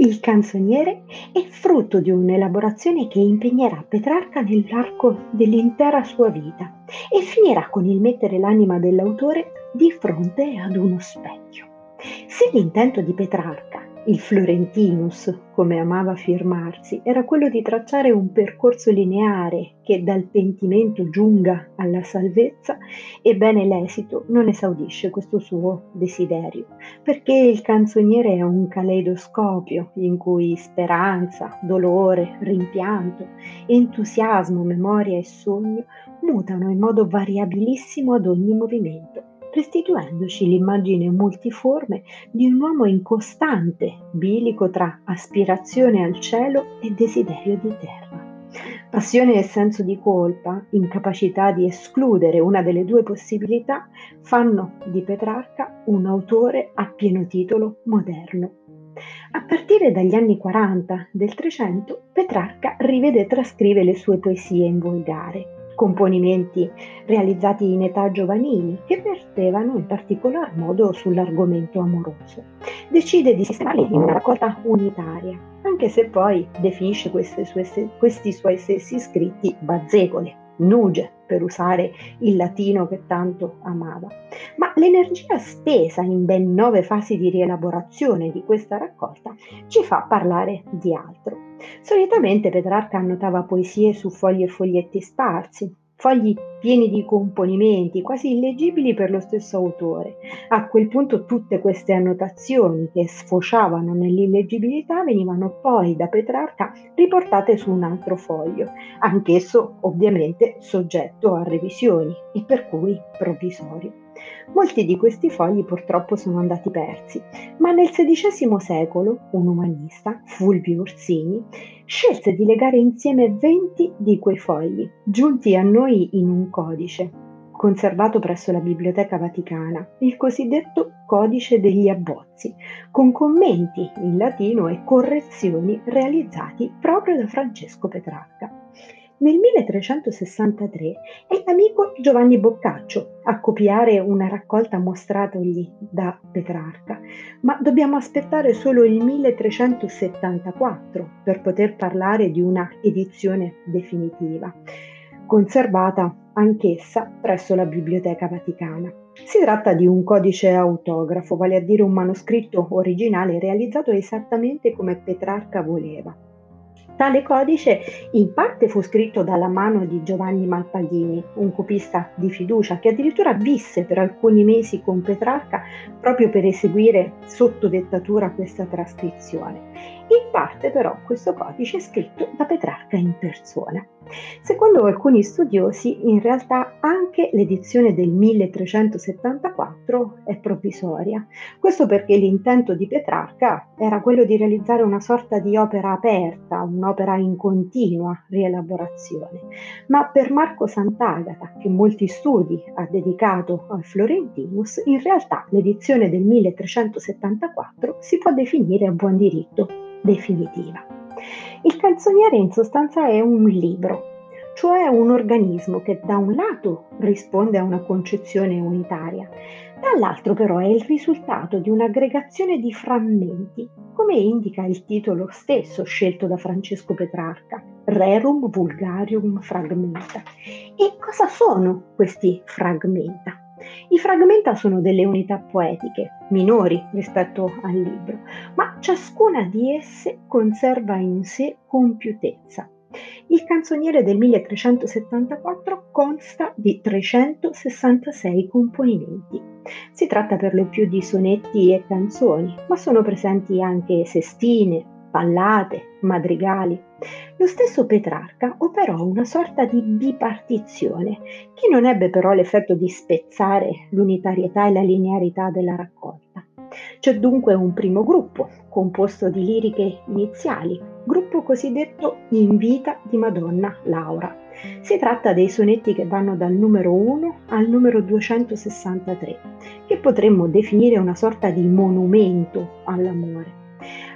Il canzoniere è frutto di un'elaborazione che impegnerà Petrarca nell'arco dell'intera sua vita e finirà con il mettere l'anima dell'autore di fronte ad uno specchio. Se l'intento di Petrarca il Florentinus, come amava firmarsi, era quello di tracciare un percorso lineare che dal pentimento giunga alla salvezza, ebbene l'esito non esaudisce questo suo desiderio, perché il canzoniere è un caleidoscopio in cui speranza, dolore, rimpianto, entusiasmo, memoria e sogno mutano in modo variabilissimo ad ogni movimento restituendoci l'immagine multiforme di un uomo in costante bilico tra aspirazione al cielo e desiderio di terra. Passione e senso di colpa, incapacità di escludere una delle due possibilità, fanno di Petrarca un autore a pieno titolo moderno. A partire dagli anni 40 del Trecento, Petrarca rivede e trascrive le sue poesie in volgare, componimenti realizzati in età giovanili che vertevano in particolar modo sull'argomento amoroso. Decide di sistemarli in una raccolta unitaria, anche se poi definisce sue, questi suoi stessi scritti bazzecole, nuge, per usare il latino che tanto amava. Ma l'energia spesa in ben nove fasi di rielaborazione di questa raccolta ci fa parlare di altro. Solitamente Petrarca annotava poesie su fogli e foglietti sparsi, fogli pieni di componimenti, quasi illegibili per lo stesso autore. A quel punto tutte queste annotazioni che sfociavano nell'illeggibilità venivano poi da Petrarca riportate su un altro foglio, anch'esso ovviamente soggetto a revisioni e per cui provvisorio. Molti di questi fogli purtroppo sono andati persi, ma nel XVI secolo un umanista, Fulvio Orsini, scelse di legare insieme 20 di quei fogli, giunti a noi in un codice, conservato presso la Biblioteca Vaticana, il cosiddetto Codice degli Abbozzi, con commenti in latino e correzioni realizzati proprio da Francesco Petrarca. Nel 1363 è l'amico Giovanni Boccaccio a copiare una raccolta mostratogli da Petrarca, ma dobbiamo aspettare solo il 1374 per poter parlare di una edizione definitiva, conservata anch'essa presso la Biblioteca Vaticana. Si tratta di un codice autografo, vale a dire un manoscritto originale realizzato esattamente come Petrarca voleva Tale codice in parte fu scritto dalla mano di Giovanni Malpagini, un copista di fiducia che addirittura visse per alcuni mesi con Petrarca proprio per eseguire sotto dettatura questa trascrizione. In parte però questo codice è scritto da Petrarca in persona. Secondo alcuni studiosi, in realtà anche l'edizione del 1374 è provvisoria. Questo perché l'intento di Petrarca era quello di realizzare una sorta di opera aperta, un'opera in continua rielaborazione. Ma per Marco Sant'Agata, che molti studi ha dedicato al Florentinus, in realtà l'edizione del 1374 si può definire a buon diritto definitiva. Il canzoniere in sostanza è un libro, cioè un organismo che da un lato risponde a una concezione unitaria, dall'altro però è il risultato di un'aggregazione di frammenti, come indica il titolo stesso scelto da Francesco Petrarca, Rerum Vulgarium Fragmenta. E cosa sono questi fragmenta? I fragmenta sono delle unità poetiche, minori rispetto al libro, ma ciascuna di esse conserva in sé compiutezza. Il canzoniere del 1374 consta di 366 componimenti. Si tratta per lo più di sonetti e canzoni, ma sono presenti anche sestine, ballate, madrigali. Lo stesso Petrarca operò una sorta di bipartizione, che non ebbe però l'effetto di spezzare l'unitarietà e la linearità della raccolta. C'è dunque un primo gruppo, composto di liriche iniziali, gruppo cosiddetto In vita di Madonna Laura. Si tratta dei sonetti che vanno dal numero 1 al numero 263, che potremmo definire una sorta di monumento all'amore.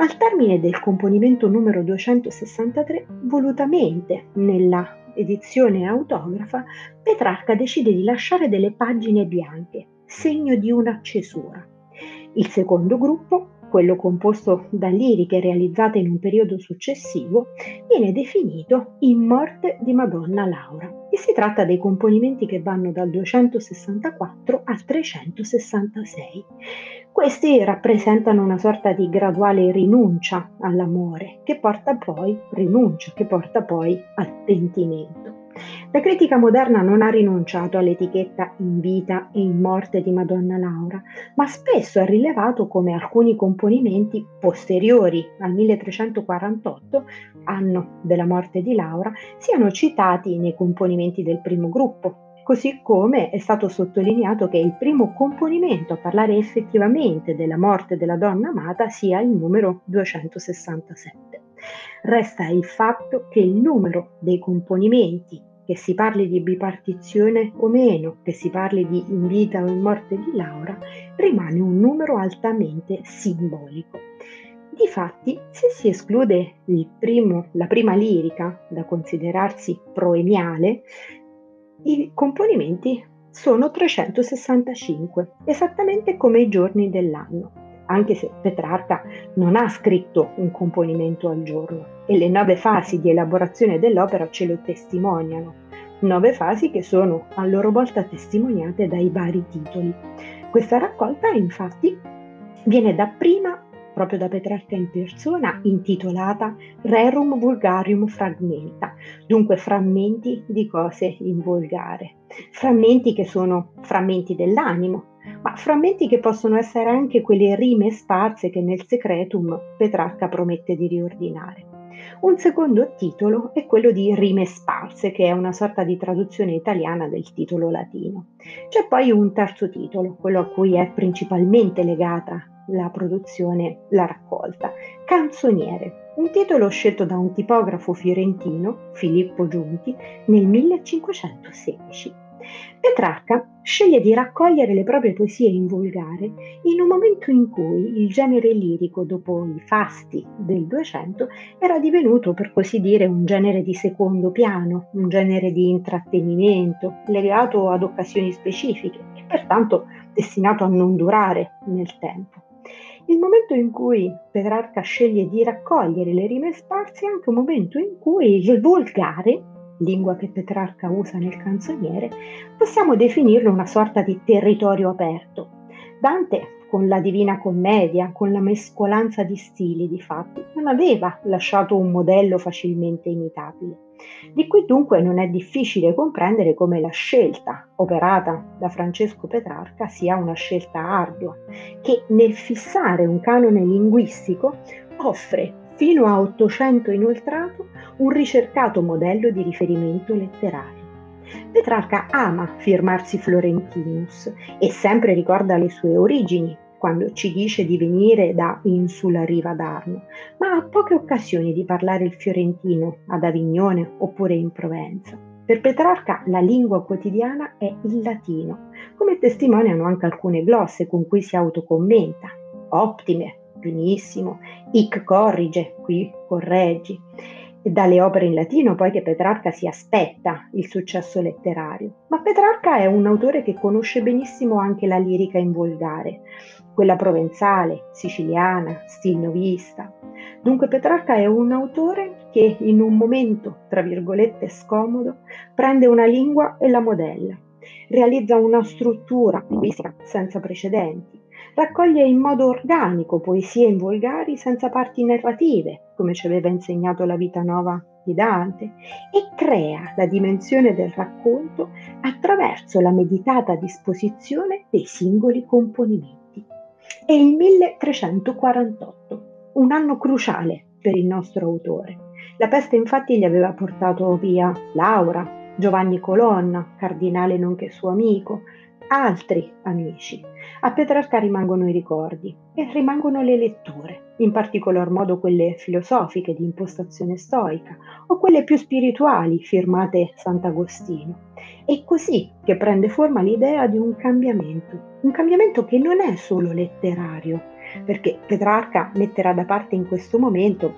Al termine del componimento numero 263, volutamente nella edizione autografa, Petrarca decide di lasciare delle pagine bianche, segno di una cesura. Il secondo gruppo quello composto da liriche realizzate in un periodo successivo, viene definito In morte di Madonna Laura e si tratta dei componimenti che vanno dal 264 al 366. Questi rappresentano una sorta di graduale rinuncia all'amore che porta poi, rinuncia, che porta poi al pentimento. La critica moderna non ha rinunciato all'etichetta in vita e in morte di Madonna Laura, ma spesso ha rilevato come alcuni componimenti posteriori al 1348, anno della morte di Laura, siano citati nei componimenti del primo gruppo, così come è stato sottolineato che il primo componimento a parlare effettivamente della morte della donna amata sia il numero 267. Resta il fatto che il numero dei componimenti che si parli di bipartizione o meno, che si parli di in vita o in morte di Laura, rimane un numero altamente simbolico. Difatti, se si esclude primo, la prima lirica da considerarsi proemiale, i componimenti sono 365, esattamente come i giorni dell'anno anche se Petrarca non ha scritto un componimento al giorno e le nove fasi di elaborazione dell'opera ce lo testimoniano, nove fasi che sono a loro volta testimoniate dai vari titoli. Questa raccolta infatti viene dapprima proprio da Petrarca in persona, intitolata Rerum Vulgarium Fragmenta, dunque frammenti di cose in volgare, frammenti che sono frammenti dell'animo, ma frammenti che possono essere anche quelle rime sparse che nel Secretum Petrarca promette di riordinare. Un secondo titolo è quello di Rime sparse, che è una sorta di traduzione italiana del titolo latino. C'è poi un terzo titolo, quello a cui è principalmente legata la produzione, la raccolta, Canzoniere, un titolo scelto da un tipografo fiorentino, Filippo Giunti, nel 1516. Petrarca sceglie di raccogliere le proprie poesie in volgare in un momento in cui il genere lirico, dopo i fasti del Duecento, era divenuto, per così dire, un genere di secondo piano, un genere di intrattenimento, legato ad occasioni specifiche e pertanto destinato a non durare nel tempo. Il momento in cui Petrarca sceglie di raccogliere le rime sparse è anche un momento in cui il volgare lingua che Petrarca usa nel canzoniere, possiamo definirlo una sorta di territorio aperto. Dante, con la Divina Commedia, con la mescolanza di stili, di fatti, non aveva lasciato un modello facilmente imitabile. Di qui dunque non è difficile comprendere come la scelta operata da Francesco Petrarca sia una scelta ardua, che nel fissare un canone linguistico offre fino a 800 inoltrato un ricercato modello di riferimento letterario. Petrarca ama firmarsi Florentinus e sempre ricorda le sue origini quando ci dice di venire da Insula Riva d'Arno, ma ha poche occasioni di parlare il fiorentino ad Avignone oppure in Provenza. Per Petrarca la lingua quotidiana è il latino, come testimoniano anche alcune glosse con cui si autocommenta, ottime, benissimo, hic corrige, qui correggi, dalle opere in latino poi che Petrarca si aspetta il successo letterario. Ma Petrarca è un autore che conosce benissimo anche la lirica in volgare, quella provenzale, siciliana, stilnovista. Dunque Petrarca è un autore che in un momento, tra virgolette, scomodo, prende una lingua e la modella, realizza una struttura linguistica senza precedenti raccoglie in modo organico poesie in volgari senza parti narrative, come ci aveva insegnato la vita nuova di Dante, e crea la dimensione del racconto attraverso la meditata disposizione dei singoli componimenti. È il 1348, un anno cruciale per il nostro autore. La peste infatti gli aveva portato via Laura, Giovanni Colonna, cardinale nonché suo amico, altri amici. A Petrarca rimangono i ricordi e rimangono le letture, in particolar modo quelle filosofiche di impostazione stoica o quelle più spirituali firmate Sant'Agostino. È così che prende forma l'idea di un cambiamento, un cambiamento che non è solo letterario, perché Petrarca metterà da parte in questo momento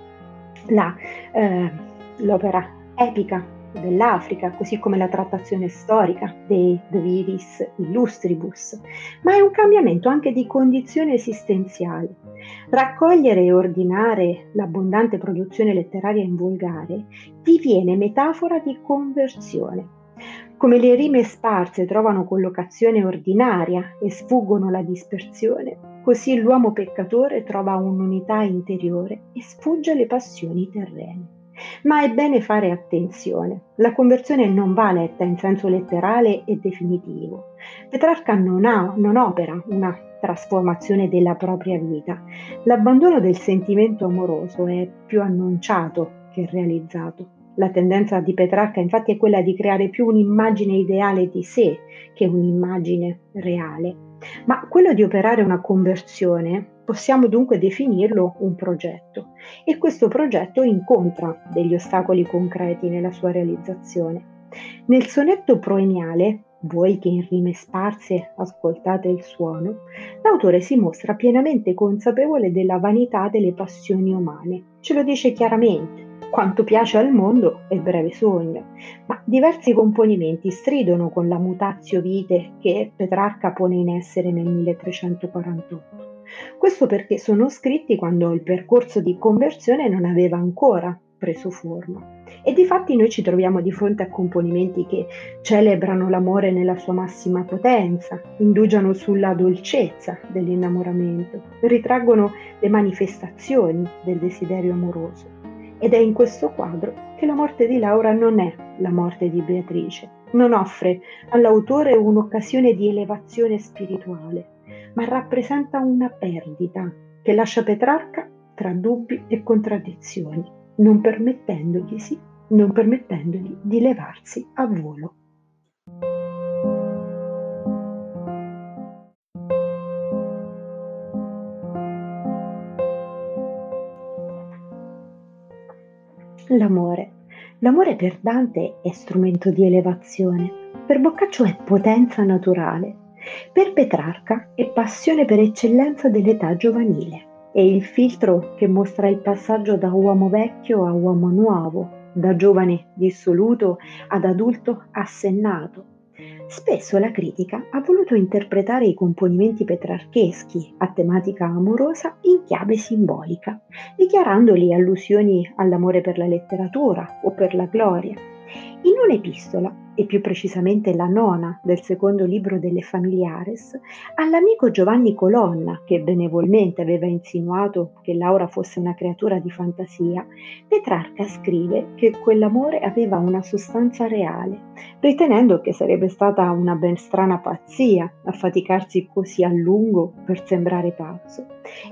la, eh, l'opera epica dell'Africa, così come la trattazione storica dei De Viris Illustribus, ma è un cambiamento anche di condizioni esistenziali. Raccogliere e ordinare l'abbondante produzione letteraria in volgare diviene metafora di conversione. Come le rime sparse trovano collocazione ordinaria e sfuggono la dispersione, così l'uomo peccatore trova un'unità interiore e sfugge alle passioni terrene. Ma è bene fare attenzione. La conversione non va letta in senso letterale e definitivo. Petrarca non, ha, non opera una trasformazione della propria vita. L'abbandono del sentimento amoroso è più annunciato che realizzato. La tendenza di Petrarca infatti è quella di creare più un'immagine ideale di sé che un'immagine reale. Ma quello di operare una conversione possiamo dunque definirlo un progetto e questo progetto incontra degli ostacoli concreti nella sua realizzazione. Nel sonetto proeniale, voi che in rime sparse ascoltate il suono, l'autore si mostra pienamente consapevole della vanità delle passioni umane. Ce lo dice chiaramente quanto piace al mondo è breve sogno, ma diversi componimenti stridono con la mutatio vite che Petrarca pone in essere nel 1348. Questo perché sono scritti quando il percorso di conversione non aveva ancora preso forma. E di fatti noi ci troviamo di fronte a componimenti che celebrano l'amore nella sua massima potenza, indugiano sulla dolcezza dell'innamoramento, ritraggono le manifestazioni del desiderio amoroso. Ed è in questo quadro che la morte di Laura non è la morte di Beatrice, non offre all'autore un'occasione di elevazione spirituale, ma rappresenta una perdita che lascia Petrarca tra dubbi e contraddizioni, non permettendogli, non permettendogli di levarsi a volo. L'amore. L'amore per Dante è strumento di elevazione, per Boccaccio è potenza naturale, per Petrarca è passione per eccellenza dell'età giovanile, è il filtro che mostra il passaggio da uomo vecchio a uomo nuovo, da giovane dissoluto ad adulto assennato, Spesso la critica ha voluto interpretare i componimenti petrarcheschi a tematica amorosa in chiave simbolica, dichiarandoli allusioni all'amore per la letteratura o per la gloria. In un'epistola e più precisamente la nona del secondo libro delle Familiares, all'amico Giovanni Colonna, che benevolmente aveva insinuato che Laura fosse una creatura di fantasia, Petrarca scrive che quell'amore aveva una sostanza reale, ritenendo che sarebbe stata una ben strana pazzia affaticarsi così a lungo per sembrare pazzo,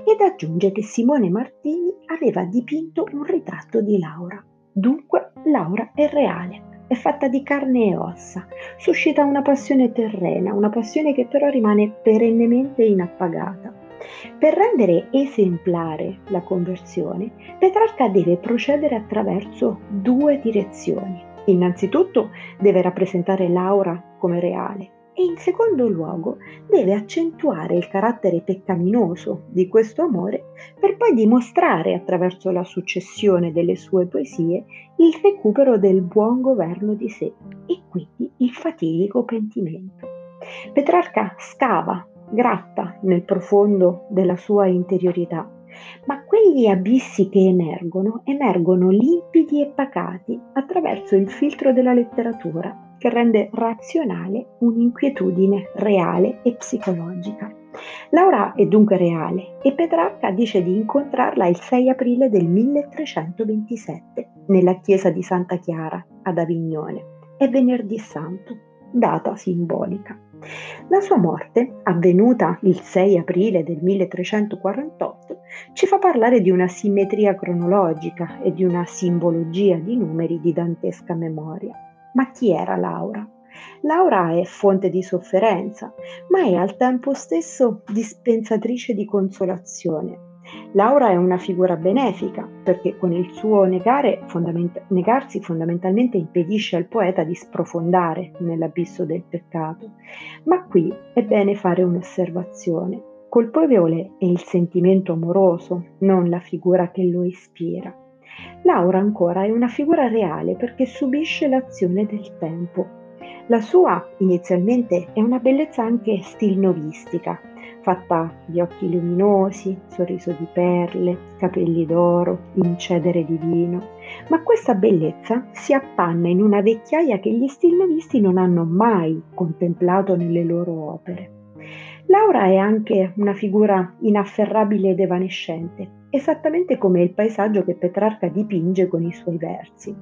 ed aggiunge che Simone Martini aveva dipinto un ritratto di Laura. Dunque Laura è reale è fatta di carne e ossa, suscita una passione terrena, una passione che però rimane perennemente inappagata. Per rendere esemplare la conversione, Petrarca deve procedere attraverso due direzioni. Innanzitutto deve rappresentare Laura come reale e in secondo luogo deve accentuare il carattere peccaminoso di questo amore per poi dimostrare attraverso la successione delle sue poesie il recupero del buon governo di sé e quindi il fatidico pentimento. Petrarca scava, gratta nel profondo della sua interiorità, ma quegli abissi che emergono emergono limpidi e pacati attraverso il filtro della letteratura che rende razionale un'inquietudine reale e psicologica. Laura è dunque reale e Petrarca dice di incontrarla il 6 aprile del 1327 nella chiesa di Santa Chiara ad Avignone. È venerdì santo, data simbolica. La sua morte, avvenuta il 6 aprile del 1348, ci fa parlare di una simmetria cronologica e di una simbologia di numeri di dantesca memoria. Ma chi era Laura? Laura è fonte di sofferenza, ma è al tempo stesso dispensatrice di consolazione. Laura è una figura benefica perché con il suo negare, fondament- negarsi fondamentalmente impedisce al poeta di sprofondare nell'abisso del peccato. Ma qui è bene fare un'osservazione. Colpevole è il sentimento amoroso, non la figura che lo ispira. Laura ancora è una figura reale perché subisce l'azione del tempo. La sua inizialmente è una bellezza anche stilnovistica, fatta di occhi luminosi, sorriso di perle, capelli d'oro, incedere di vino, ma questa bellezza si appanna in una vecchiaia che gli stilnovisti non hanno mai contemplato nelle loro opere. Laura è anche una figura inafferrabile ed evanescente, esattamente come il paesaggio che Petrarca dipinge con i suoi versi.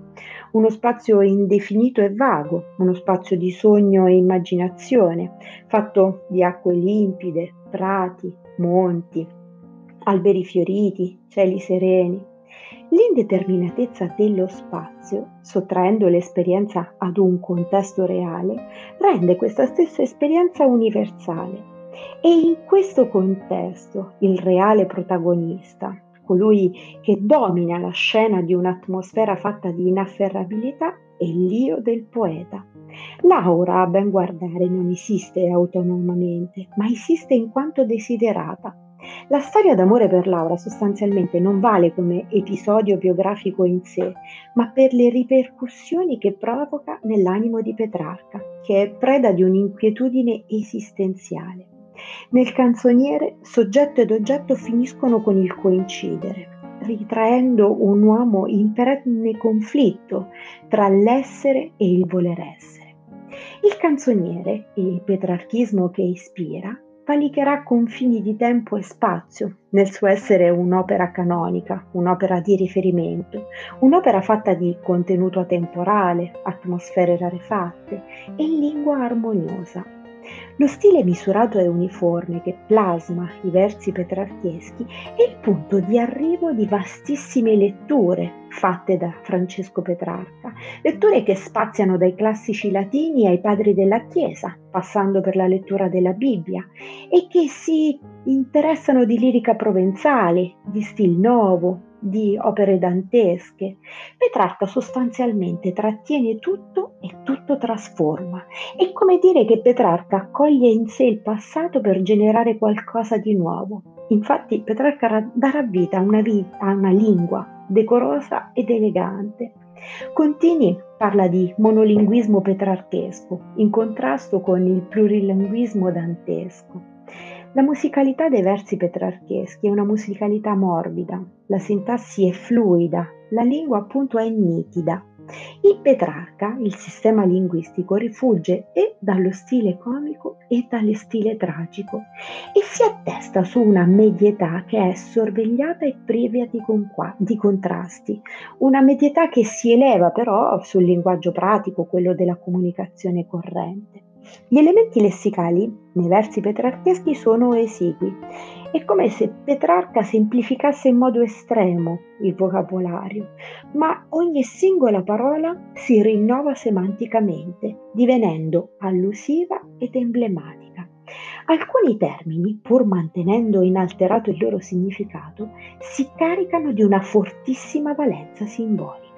Uno spazio indefinito e vago, uno spazio di sogno e immaginazione, fatto di acque limpide, prati, monti, alberi fioriti, cieli sereni. L'indeterminatezza dello spazio, sottraendo l'esperienza ad un contesto reale, rende questa stessa esperienza universale e in questo contesto il reale protagonista, colui che domina la scena di un'atmosfera fatta di inafferrabilità, è l'io del poeta. L'aura, a ben guardare, non esiste autonomamente, ma esiste in quanto desiderata. La storia d'amore per Laura sostanzialmente non vale come episodio biografico in sé, ma per le ripercussioni che provoca nell'animo di Petrarca, che è preda di un'inquietudine esistenziale. Nel canzoniere soggetto ed oggetto finiscono con il coincidere, ritraendo un uomo in perenne conflitto tra l'essere e il voler essere. Il canzoniere e il petrarchismo che ispira valicherà confini di tempo e spazio nel suo essere un'opera canonica, un'opera di riferimento, un'opera fatta di contenuto atemporale, atmosfere rarefatte e lingua armoniosa, lo stile misurato e uniforme che plasma i versi petrarcheschi è il punto di arrivo di vastissime letture fatte da Francesco Petrarca, letture che spaziano dai classici latini ai padri della Chiesa, passando per la lettura della Bibbia, e che si interessano di lirica provenzale, di stil nuovo, di opere dantesche. Petrarca sostanzialmente trattiene tutto e tutto trasforma. È come dire che Petrarca accoglie in sé il passato per generare qualcosa di nuovo. Infatti Petrarca darà vita a una, vita, a una lingua decorosa ed elegante. Contini parla di monolinguismo petrarchesco, in contrasto con il plurilinguismo dantesco. La musicalità dei versi petrarcheschi è una musicalità morbida, la sintassi è fluida, la lingua appunto è nitida. In Petrarca il sistema linguistico rifugge e dallo stile comico e dallo stile tragico e si attesta su una medietà che è sorvegliata e priva di, conqua- di contrasti, una medietà che si eleva però sul linguaggio pratico, quello della comunicazione corrente. Gli elementi lessicali nei versi petrarcheschi sono esigui. È come se Petrarca semplificasse in modo estremo il vocabolario, ma ogni singola parola si rinnova semanticamente, divenendo allusiva ed emblematica. Alcuni termini, pur mantenendo inalterato il loro significato, si caricano di una fortissima valenza simbolica.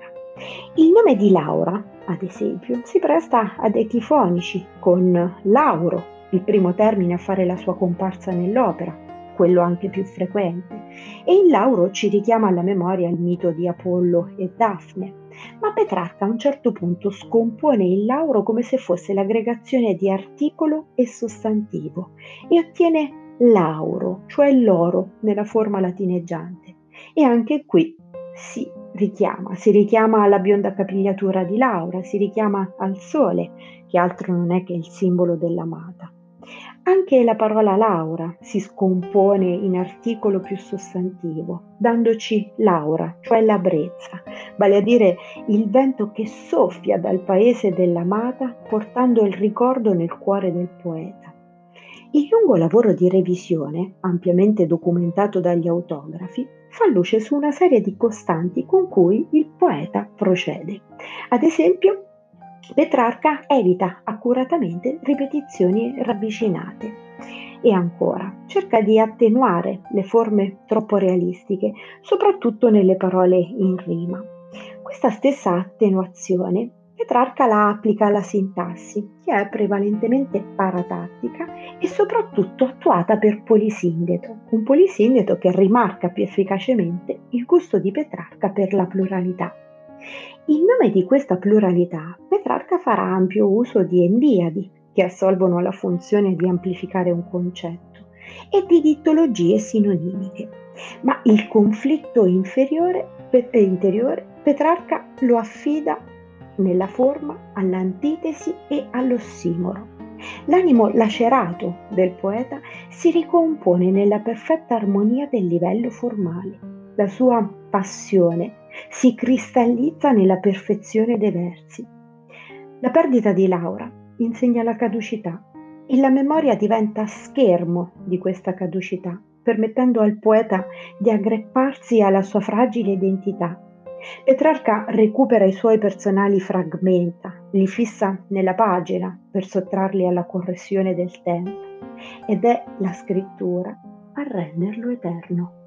Il nome di Laura, ad esempio, si presta ad echifonici, con Lauro, il primo termine a fare la sua comparsa nell'opera, quello anche più frequente, e il Lauro ci richiama alla memoria il mito di Apollo e Daphne, ma Petrarca a un certo punto scompone il Lauro come se fosse l'aggregazione di articolo e sostantivo e ottiene Lauro, cioè l'oro nella forma latineggiante. E anche qui si richiama, si richiama alla bionda capigliatura di Laura, si richiama al sole, che altro non è che il simbolo dell'amata. Anche la parola Laura si scompone in articolo più sostantivo, dandoci Laura, cioè la brezza, vale a dire il vento che soffia dal paese dell'amata portando il ricordo nel cuore del poeta. Il lungo lavoro di revisione, ampiamente documentato dagli autografi, fa luce su una serie di costanti con cui il poeta procede. Ad esempio, Petrarca evita accuratamente ripetizioni ravvicinate e ancora cerca di attenuare le forme troppo realistiche, soprattutto nelle parole in rima. Questa stessa attenuazione Petrarca la applica alla sintassi, che è prevalentemente paratattica e soprattutto attuata per Polisindeto, un Polisindeto che rimarca più efficacemente il gusto di Petrarca per la pluralità. In nome di questa pluralità, Petrarca farà ampio uso di endiadi, che assolvono la funzione di amplificare un concetto, e di dittologie sinonimiche. Ma il conflitto inferiore, interiore Petrarca lo affida nella forma all'antitesi e all'ossimoro. L'animo lacerato del poeta si ricompone nella perfetta armonia del livello formale. La sua passione si cristallizza nella perfezione dei versi. La perdita di Laura insegna la caducità e la memoria diventa schermo di questa caducità, permettendo al poeta di aggrapparsi alla sua fragile identità Petrarca recupera i suoi personali fragmenta, li fissa nella pagina per sottrarli alla correzione del tempo ed è la scrittura a renderlo eterno.